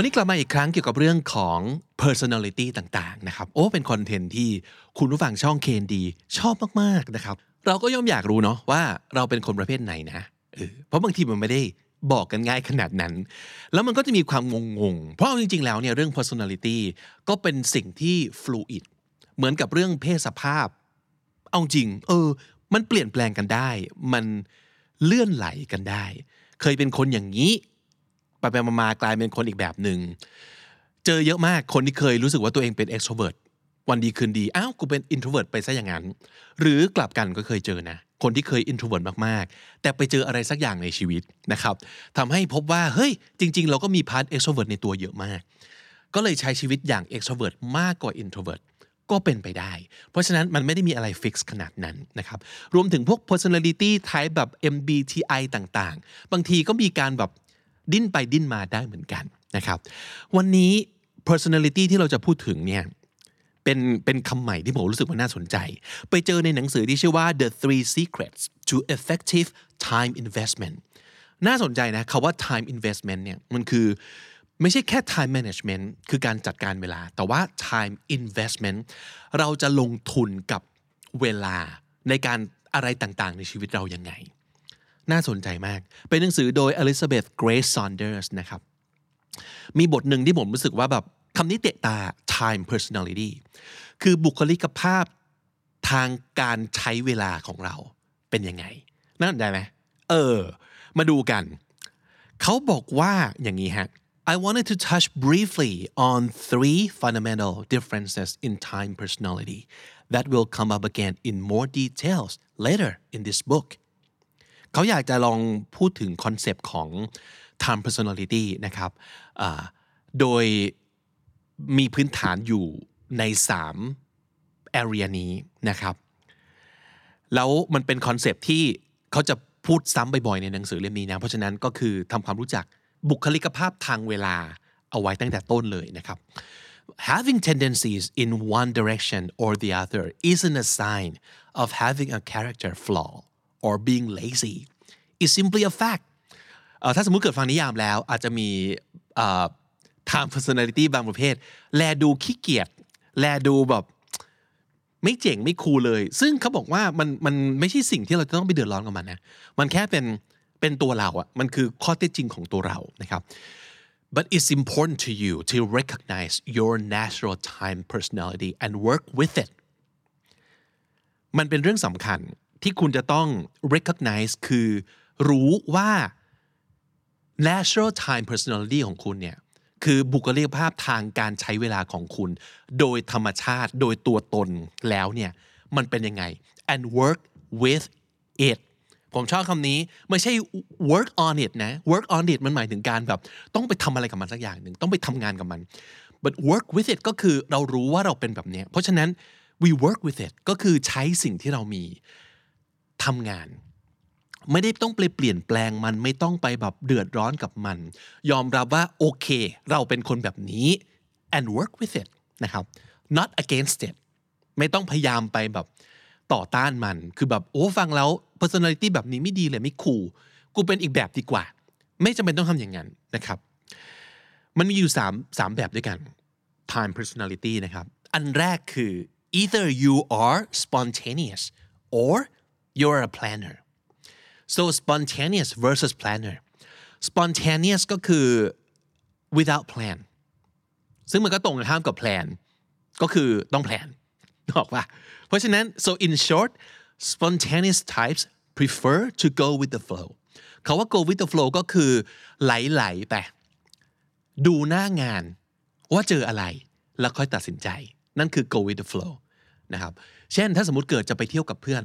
วันนี้กลับมาอีกครั้งเกี่ยวกับเรื่องของ personality ต่างๆนะครับ โอ้ เป็นคอนเทนต์ที่คุณผู้ฟังช่องเคนดีชอบมากๆนะครับ เราก็ย่อมอยากรู้เนาะว่าเราเป็นคนประเภทไหนนะเออเพราะบางทีมันไม่ได้บอกกันง่ายขนาดนั้น แล้วมันก็จะมีความงงๆ เพราะจริงๆ แล้วเนี่ยเรื่อง personality ก็เป็นสิ่งที่ fluid เหมือนกับเรื่องเพศสภาพ เอาจริง เออ มันเปลี่ยนแปลงกันได้ มันเลื่อนไหลกันได้ เคยเป็นคนอย่างนี้ ไปไปมามากลายเป็นคนอีกแบบหนึ่งเจอเยอะมากคนที่เคยรู้สึกว่าตัวเองเป็น extrovert วันดีคืนดี อ้าวกูเป็น introvert ไปซะอย่างนั้น หรือกลับกันก็เคยเจอนะ คนที่เคย introvert มากๆ แต่ไปเจออะไรสักอย่างในชีวิตนะครับทำให้พบว่า เฮ้ย จริง ๆ เราก็มี part extrovert ในตัวเยอะมาก ก็เลยใช้ชีวิตอย่าง extrovert มากกว่า introvert ก็เป็นไปได้ เพราะฉะนั้นมันไม่ได้มีอะไร fix ขนาดนั้นนะครับ รวมถึงพวก personality type แบบ MBTI ต่างๆ บางทีก็มีการแบบ ดิ้นไปดิ้นมาได้เหมือนกันนะครับ วันนี้ personality ที่เราจะพูดถึงเนี่ยเป็นเป็นคำใหม่ที่ผมรู้สึกว่าน่าสนใจ ไปเจอในหนังสือที่ชื่อว่า The Three Secrets to Effective Time Investment น่าสนใจนะคาว่า time investment เนี่ยมันคือไม่ใช่แค่ time management คือการจัดการเวลา แต่ว่า time investment เราจะลงทุนกับเวลาในการอะไรต่างๆ ในชีวิตเรายังไง น่าสนใจมาก เป็นหนังสือโดย Elizabeth Grace Saunders นะครับ มีบทหนึ่งที่ผมรู้สึกว่าแบบคำนี้เตะตา time personality คือบุคลิกภาพทางการใช้เวลาของเราเป็นยังไง น่าสนใจไหมเออ มาดูกัน เขาบอกว่าอย่างนี้ฮะ I wanted to touch briefly on three fundamental differences in time personality that will come up again in more details later in this book เขาอยากจะลองพูดถึงคอนเซปต์ของ time personality นะครับโดยมีพื้นฐานอยู่ใน 3 area นี้นะครับ แล้วมันเป็นคอนเซปต์ที่เขาจะพูดซ้ำบ่อยๆในหนังสือเล่มนี้นะ เพราะฉะนั้นก็คือทำความรู้จักบุคลิกภาพทางเวลาเอาไว้ตั้งแต่ต้นเลยนะครับ Having tendencies in one direction or the other isn't a sign of having a character flaw or being lazy is simply a fact ถ้าสมมุติเกิดฟังนิยามแล้วอาจจะมี time personality บางประเภท แลดูขี้เกียจแลดูแบบไม่เจ๋งไม่คูลเลย ซึ่งเขาบอกว่ามันมันไม่ใช่สิ่งที่เราจะต้องไปเดือดร้อนกับมันนะ มันแค่เป็นเป็นตัวเราอะมันคือข้อเท็จจริงของตัวเรานะครับ but it's important to you to recognize your natural time personality and work with it มันเป็นเรื่องสำคัญ ที่คุณจะต้อง recognize คือรู้ว่า natural time personality ของคุณเนี่ยคือบุคลิกภาพทางการใช้เวลาของคุณ โดยธรรมชาติโดยตัวตนแล้วเนี่ยมันเป็นยังไง and work with it ผมชอบคำนี้ไม่ใช่ work on it นะ work on it มันหมายถึงการแบบ ต้องไปทำอะไรกับมันสักอย่างหนึ่งต้องไปทำงานกับมัน but work with it ก็คือเรารู้ว่าเราเป็นแบบนี้เพราะฉะนั้น we work with it ก็คือใช้สิ่งที่เรามี ทำงาน ไม่ได้ต้องไปเปลี่ยนแปลงมันไม่ต้องไปแบบเดือดร้อนกับมัน ยอมรับว่าโอเค เราเป็นคนแบบนี้ and work with it นะครับ not against it ไม่ต้องพยายามไปแบบต่อต้านมัน คือแบบโอ้ฟังแล้ว personality แบบนี้ไม่ดีเลยไม่คูลกูเป็นอีกแบบดีกว่า ไม่จำเป็นต้องทำอย่างนั้นนะครับ มันมีอยู่3 3แบบด้วยกัน time personality นะครับ อันแรกคือ either you are spontaneous or you're a planner so spontaneous versus planner spontaneous ก็คือ without plan ซึ่งมันก็ตรงกันข้ามกับ plan ก็คือต้อง plan บอกว่า เพราะฉะนั้น so in short spontaneous types prefer to go with the flow เขาว่า go with the flow ก็คือไหลๆไปดูหน้างานว่าเจออะไร แล้วค่อยตัดสินใจ นั่นคือ go with the flow นะครับ เช่นถ้าสมมติเกิดจะไปเที่ยวกับเพื่อน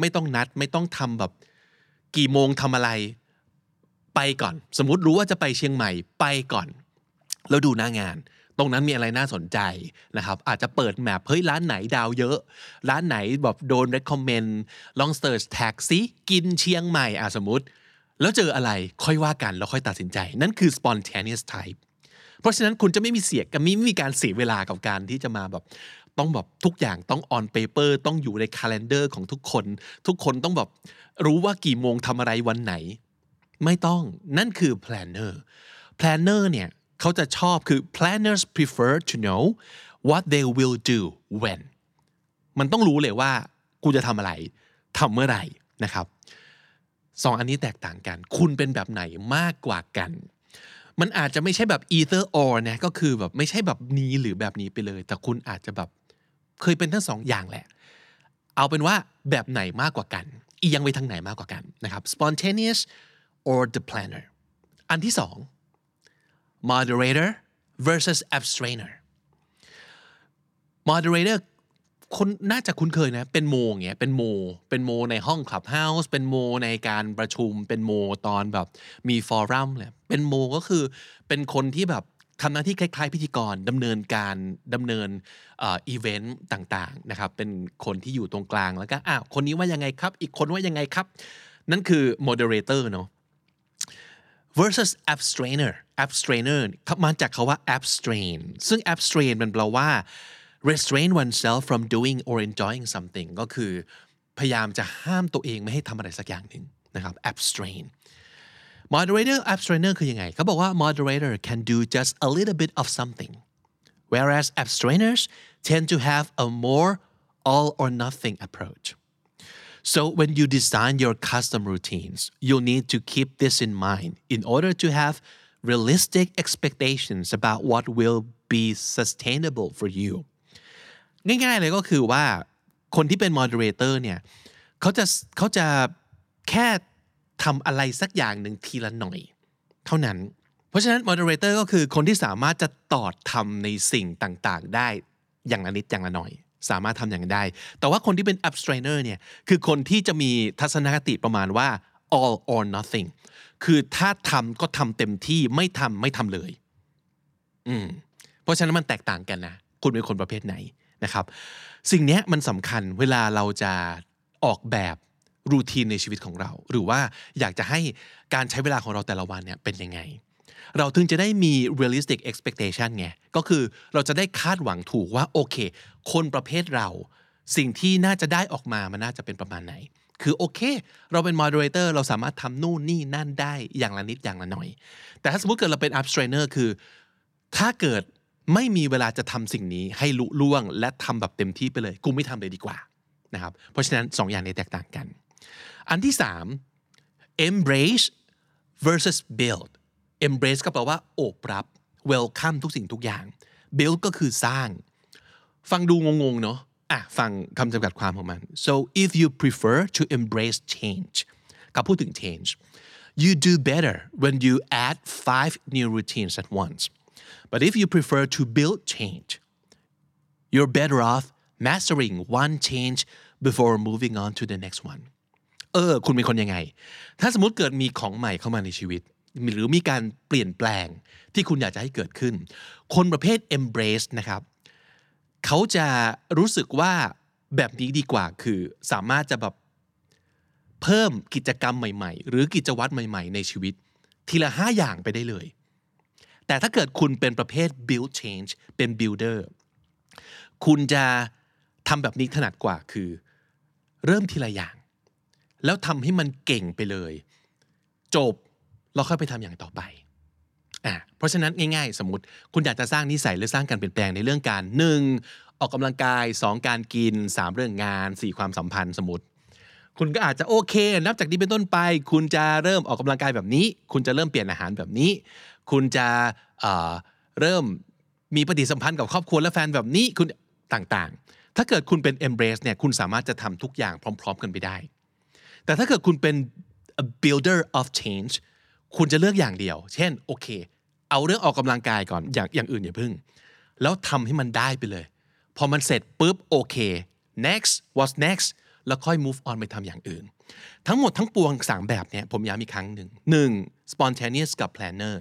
ไม่ต้องนัด ไม่ต้องทำแบบ กี่โมงทำอะไร ไปก่อน สมมติรู้ว่าจะไปเชียงใหม่ไปก่อน แล้วดูหน้างาน ตรงนั้นมีอะไรน่าสนใจนะครับ อาจจะเปิดแมพเฮ้ยร้านไหนดาวเยอะ ร้านไหนแบบโดน recommend ลอง search tag ซิกินเชียงใหม่อะสมมติ แล้วเจออะไรค่อยว่ากันแล้วค่อยตัดสินใจ นั่นคือ spontaneous type เพราะฉะนั้นคุณจะไม่มีเสียกับมีไม่มีการเสียเวลากับการที่จะมาแบบ ต้องแบบทุกอย่างต้อง on paper ต้องอยู่ใน calendar ของทุกคน ทุกคนต้องแบบรู้ว่ากี่โมงทำอะไรวันไหน ไม่ต้องนั่นคือ planner planner เนี่ยเขาจะชอบคือ planners prefer to know what they will do when มันต้องรู้เลยว่ากูจะทำอะไรทำเมื่อไหร่นะครับสองอันนี้แตกต่างกัน คุณเป็นแบบไหนมากกว่ากัน มันอาจจะไม่ใช่แบบ either or นะก็คือแบบไม่ใช่แบบนี้หรือแบบนี้ไปเลย แต่คุณอาจจะแบบ เคยเป็นทั้งสองอย่างแหละ เอาเป็นว่าแบบไหนมากกว่ากัน อียังไปทางไหนมากกว่ากันนะครับ spontaneous or the planner อันที่สอง moderator versus abstainer moderator คนน่าจะคุ้นเคยนะ เป็นโมงเงี้ย เป็นโม เป็นโมในห้องคลับเฮาส์เป็นโมในการประชุม เป็นโมตอนแบบมีฟอรัมเลยเป็นโมก็คือเป็นคนที่แบบ ทำหน้าที่คล้ายๆ พิธีกรดำเนินการดำเนินอีเวนต์ต่างๆนะครับเป็นคนที่อยู่ตรงกลางแล้วก็อ้าวคนนี้ว่ายังไงครับ อีกคนว่ายังไงครับ นั่นคือ moderator เนาะ versus abstainer abstainer มาจากคาว่า abstain ซึ่ง abstain มันแปลว่า restrain oneself from doing or enjoying something ก็คือ พยายามจะห้ามตัวเองไม่ให้ทำอะไรสักอย่างหนึ่งนะครับ abstain moderator abstainer คือยังไง เขาบอกว่า moderator can do just a little bit of something whereas abstainers tend to have a more all or nothing approach So when you design your custom routines, you'll need to keep this in mind in order to have realistic expectations about what will be sustainable for you. ง่ายๆเลยก็คือว่าคนที่เป็น moderator เนี่ยเขาจะเขาจะแค่ ทำอะไรสักอย่างหนึ่งทีละหน่อย เท่านั้น เพราะฉะนั้น moderator ก็คือคนที่สามารถจะตอดทำในสิ่งต่างๆ ได้อย่างละนิดอย่างละหน่อย สามารถทำอย่างได้ แต่ว่าคนที่เป็น abstainer เนี่ยคือคนที่จะมีทัศนคติประมาณว่า all or nothing คือถ้าทำก็ทำเต็มที่ไม่ทำไม่ทำเลย อืม เพราะฉะนั้นมันแตกต่างกันนะ คุณเป็นคนประเภทไหนนะครับ สิ่งนี้มันสำคัญเวลาเราจะออกแบบ รูทีนในชีวิตของเรา หรือว่าอยากจะให้การใช้เวลาของเราแต่ละวันเนี่ยเป็นยังไง เราถึงจะได้มี realistic expectation ไงก็คือเราจะได้คาดหวังถูกว่าโอเค คนประเภทเราสิ่งที่น่าจะได้ออกมามันน่าจะเป็นประมาณไหน คือโอเค เราเป็น moderator เราสามารถทำนู่นนี่นั่นได้อย่างละนิดอย่างละหน่อย แต่ถ้าสมมติเกิดเราเป็น abstainer คือ ถ้าเกิดไม่มีเวลาจะทำสิ่งนี้ให้ลุล่วง และทำแบบเต็มที่ไปเลย กูไม่ทำเลยดีกว่านะครับ เพราะฉะนั้นสองอย่างนี้แตกต่างกัน อันที่สาม embrace versus build embrace ก็แปลว่าโอบรับ welcome ทุกสิ่งทุกอย่าง build ก็คือสร้าง ฟังดูงงๆเนาะอะฟังคำจำกัดความของมัน so if you prefer to embrace change กับพูดถึง change you do better when you add five new routines at once but if you prefer to build change you're better off mastering one change before moving on to the next one เออ คุณเป็นคนยังไง ถ้าสมมติเกิดมีของใหม่เข้ามาในชีวิต หรือมีการเปลี่ยนแปลงที่คุณอยากจะให้เกิดขึ้น คนประเภท embrace นะครับ เขาจะรู้สึกว่าแบบนี้ดีกว่าคือสามารถจะแบบเพิ่มกิจกรรมใหม่ ๆ หรือกิจวัตรใหม่ ๆ ในชีวิต ทีละห้าอย่างไปได้เลย แต่ถ้าเกิดคุณเป็นประเภท build change เป็น builder คุณจะทำแบบนี้ถนัดกว่าคือ เริ่มทีละอย่าง แล้วทำให้มันเก่งไปเลย จบเราค่อยไปทำอย่างต่อไปอะเพราะฉะนั้นง่ายๆ สมมติคุณอยากจะสร้างนิสัยหรือสร้างการเปลี่ยนแปลงในเรื่องการ 1. ออกกำลังกาย 2. การกิน 3. เรื่องงาน 4. ความสัมพันธ์สมมติคุณก็อาจจะโอเค นับจากนี้เป็นต้นไป คุณจะเริ่มออกกำลังกายแบบนี้ คุณจะเริ่มเปลี่ยนอาหารแบบนี้ คุณจะเเริ่มมีปฏิสัมพันธ์กับครอบครัวและแฟนแบบนี้คุณต่างๆ ถ้าเกิดคุณเป็น embrace เนี่ยคุณสามารถจะทำทุกอย่างพร้อม ๆ กันไปได้ แต่ถ้าเกิดคุณเป็น a builder of change คุณจะเลือกอย่างเดียว เช่นโอเค เอาเรื่องออกกำลังกายก่อนอย่างอย่างอื่นอย่าพึ่ง แล้วทำให้มันได้ไปเลย พอมันเสร็จปุ๊บโอเค next what's next แล้วค่อย move on ไปทำอย่างอื่น ทั้งหมดทั้งปวงสามแบบเนี้ยผมย้ำอีกครั้งหนึ่งหนึ่ง spontaneous กับ planner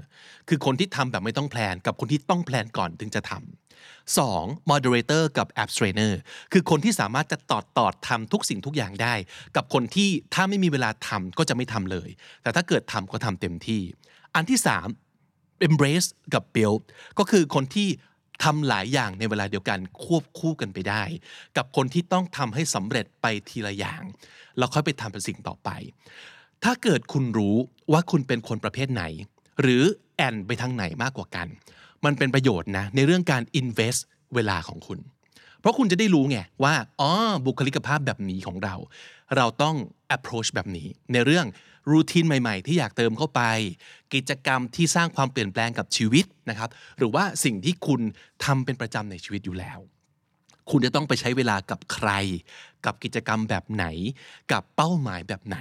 คือคนที่ทำแบบไม่ต้องแพลนกับคนที่ต้องแพลนก่อนถึงจะทำ 2. moderator กับ abstrainer คือคนที่สามารถจะตอดตอดทำทุกสิ่งทุกอย่างได้ กับคนที่ถ้าไม่มีเวลาทำก็จะไม่ทำเลย แต่ถ้าเกิดทำก็ทำเต็มที่ อันที่ 3 embrace กับ build ก็คือคนที่ทำหลายอย่างในเวลาเดียวกันควบคู่กันไปได้ กับคนที่ต้องทำให้สำเร็จไปทีละอย่าง แล้วค่อยไปทำเป็นสิ่งต่อไป ถ้าเกิดคุณรู้ว่าคุณเป็นคนประเภทไหน หรือแอนไปทางไหนมากกว่ากัน มันเป็นประโยชน์นะในเรื่องการ invest เวลาของคุณ เพราะคุณจะได้รู้ไงว่าอ๋อบุคลิกภาพแบบนี้ของเรา เราต้อง approach แบบนี้ ในเรื่องรูทีนใหม่ๆ ที่อยากเติมเข้าไป กิจกรรมที่สร้างความเปลี่ยนแปลงกับชีวิตนะครับ หรือว่าสิ่งที่คุณทำเป็นประจำในชีวิตอยู่แล้ว คุณจะต้องไปใช้เวลากับใคร กับกิจกรรมแบบไหน กับเป้าหมายแบบไหน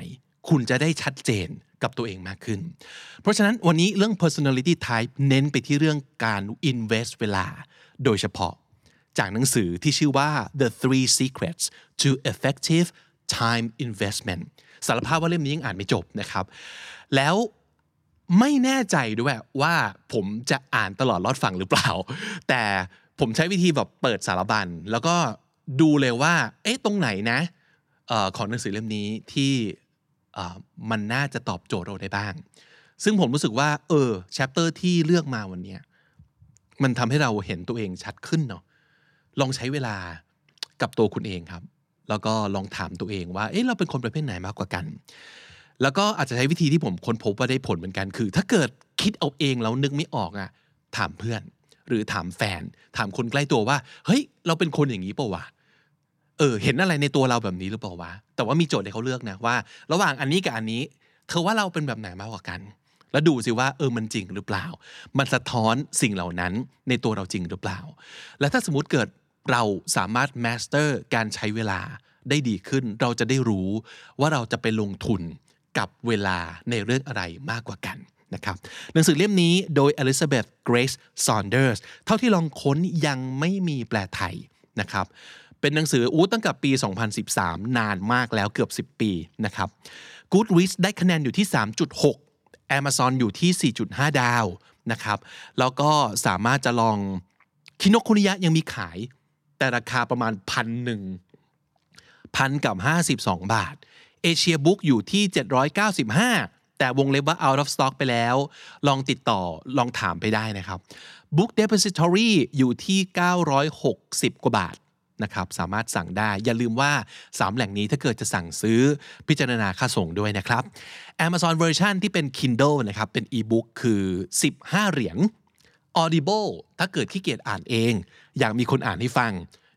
คุณจะได้ชัดเจนกับตัวเองมากขึ้น เพราะฉะนั้นวันนี้เรื่อง personality type เน้นไปที่เรื่องการ invest เวลา โดยเฉพาะ จากหนังสือที่ชื่อว่า The Three Secrets to Effective Time Investment สารภาพว่าเล่มนี้ยังอ่านไม่จบนะครับ แล้วไม่แน่ใจด้วยว่าผมจะอ่านตลอดรอดฟังหรือเปล่า แต่ผมใช้วิธีแบบเปิดสารบัญ แล้วก็ดูเลยว่า เอ๊ะ ตรงไหนนะออของหนังสือเล่มนี้ที่ มันน่าจะตอบโจทย์เราได้บ้าง ซึ่งผมรู้สึกว่า เออแชปเตอร์ที่เลือกมาวันนี้มันทำให้เราเห็นตัวเองชัดขึ้นเนาะลองใช้เวลากับตัวคุณเองครับ แล้วก็ลองถามตัวเองว่า เอ๊ะเราเป็นคนประเภทไหนมากกว่ากัน แล้วก็อาจจะใช้วิธีที่ผมค้นพบว่าได้ผลเหมือนกันคือ ถ้าเกิดคิดเอาเองแล้วนึกไม่ออกอะถามเพื่อน หรือถามแฟน ถามคนใกล้ตัวว่า เฮ้ย เราเป็นคนอย่างนี้ปล่าวะ เออ เห็นอะไรในตัวเราแบบนี้หรือเปล่าวะ แต่ว่ามีโจทย์ให้เขาเลือกนะว่า ระหว่างอันนี้กับอันนี้ เธอว่าเราเป็นแบบไหนมากกว่ากัน แล้วดูสิว่าเออมันจริงหรือเปล่า มันสะท้อนสิ่งเหล่านั้นในตัวเราจริงหรือเปล่า และถ้าสมมติเกิดเราสามารถ master การใช้เวลาได้ดีขึ้น เราจะได้รู้ว่าเราจะไปลงทุนกับเวลาในเรื่องอะไรมากกว่ากันนะครับหนังสือเล่มนี้โดย Elizabeth Grace Saunders เท่าที่ลองค้นยังไม่มีแปลไทยนะครับ เป็นหนังสืออู้ตั้งแต่ปี 2013 นานมากแล้วเกือบ 10 ปีนะครับ Goodreads ได้คะแนนอยู่ที่ 3.6 Amazon อยู่ที่ 4.5 ดาวนะครับ แล้วก็สามารถจะลองคินโนคุนิยะยังมีขาย แต่ราคาประมาณพันหนึ่งพันกับ 52 บาทเอเชียบุ๊กอยู่ที่ 795 แต่วงเล็บว่า out of stock ไปแล้ว ลองติดต่อลองถามไปได้นะครับ Book Depository อยู่ที่ 960 กว่าบาท นะครับสามารถสั่งได้ อย่าลืมว่า 3 แหล่งนี้ถ้าเกิดจะสั่งซื้อพิจารณาค่าส่งด้วยนะครับ Amazon version ที่เป็น Kindle นะครับเป็น e-book คือ 15 เหรียญ Audible ถ้าเกิดขี้เกียจอ่านเอง อยากมีคนอ่านให้ฟัง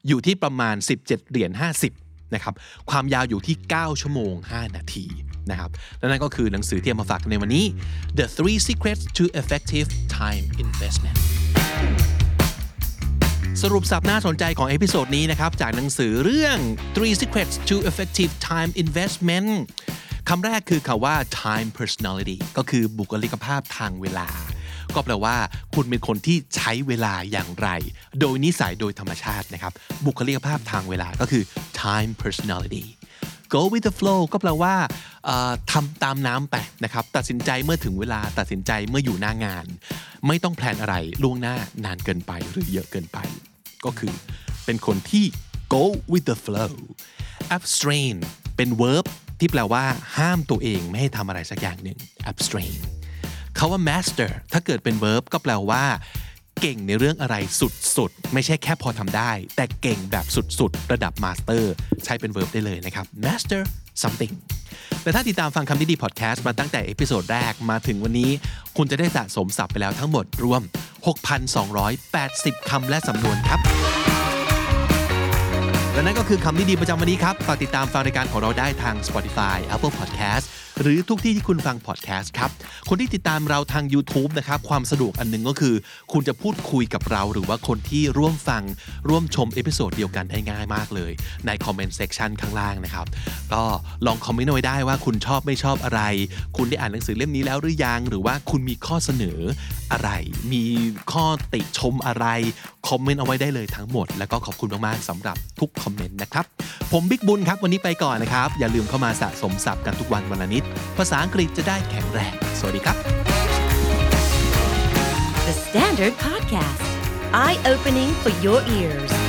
อยู่ที่ประมาณ 17 เหรียญ50นะครับความยาวอยู่ที่ 9 ชั่วโมง 5 นาทีนะครับและนั่นก็คือหนังสือที่เอามาฝากในวันนี้ The Three Secrets to Effective Time Investment สรุปศัพท์น่าสนใจของ episode นี้นะครับ จากหนังสือเรื่อง Three Secrets to Effective Time Investment คำแรกคือคำว่า time personality ก็คือบุคลิกภาพทางเวลา ก็แปลว่า คุณเป็นคนที่ใช้เวลาอย่างไร โดยนิสัยโดยธรรมชาตินะครับ บุคลิกภาพทางเวลาก็คือ time personality go with the flow ก็แปลว่าทำตามน้ำไปนะครับ ตัดสินใจเมื่อถึงเวลาตัดสินใจเมื่ออยู่หน้างาน ไม่ต้อง plan อะไรล่วงหน้านานเกินไปหรือเยอะเกินไป ก็คือ เป็นคนที่ go with the flow abstain เป็น verb ที่แปลว่า ห้ามตัวเองไม่ให้ทำอะไรสักอย่างหนึ่ง abstain คำว่า master ถ้าเกิดเป็น verb ก็แปลว่า เก่งในเรื่องอะไรสุดๆ ไม่ใช่แค่พอทำได้ แต่เก่งแบบสุดๆ ระดับ master ใช้เป็น verb ได้เลยนะครับ master something แต่ถ้าติดตามฟังคำนี้ดีพอดแคสต์มาตั้งแต่ episode แรกมาถึงวันนี้ คุณจะได้สะสมศัพท์ไปแล้วทั้งหมดรวม 6,280 คำและสำนวนครับ และนั่นก็คือคำนี้ดีประจำวันนี้ครับ ฝากติดตามฟังรายการของเราได้ทาง Spotify Apple Podcast หรือทุกที่ที่คุณฟัง podcast ครับ คนที่ติดตามเราทาง YouTube นะครับความสะดวกอันหนึ่งก็คือ คุณจะพูดคุยกับเราหรือว่าคนที่ร่วมฟังร่วมชม episode เดียวกันได้ง่ายมากเลยใน comment section ข้างล่างนะครับ ก็ลองคอมเมนต์เอาไว้ได้ว่าคุณชอบไม่ชอบอะไร คุณได้อ่านหนังสือเล่มนี้แล้วหรือยัง หรือว่าคุณมีข้อเสนออะไร มีข้อติชมอะไรคอมเมนต์เอาไว้ได้เลยทั้งหมด แล้วก็ขอบคุณมากๆสำหรับทุกคอมเมนต์นะครับ ผมบิ๊กบุญครับวันนี้ไปก่อนนะครับ อย่าลืมเข้ามาสะสมศัพท์กันทุกวันวันละนิดภาษาอังกฤษจะได้แข็งแรง สวัสดีครับ The Standard Podcast, eye opening for your ears.